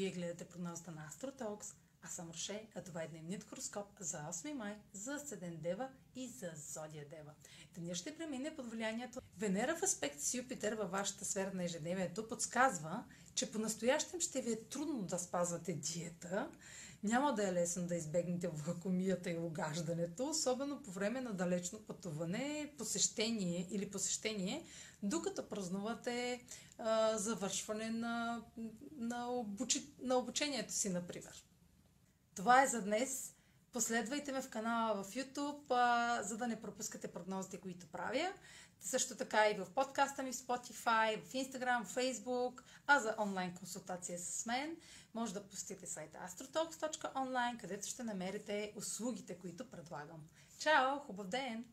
Вие гледате прогнозата на Астротокс. а съм Роше, а това е дневният хороскоп за 8 май, за 7 дева и за Зодия дева. Днес ще премине под влиянието. Венера в аспект с Юпитер във вашата сфера на ежедневието подсказва, че по-настоящем ще ви е трудно да спазвате диета, няма да е лесно да избегнете влакомията и огаждането, особено по време на далечно пътуване, посещение или посещение, докато празнувате а, завършване на, на, обучи, на обучението си, например. Това е за днес. Последвайте ме в канала в YouTube, а, за да не пропускате прогнозите, които правя. Също така и в подкаста ми в Spotify, в Instagram, в Facebook, а за онлайн консултация с мен може да посетите сайта astrotalks.online, където ще намерите услугите, които предлагам. Чао! Хубав ден!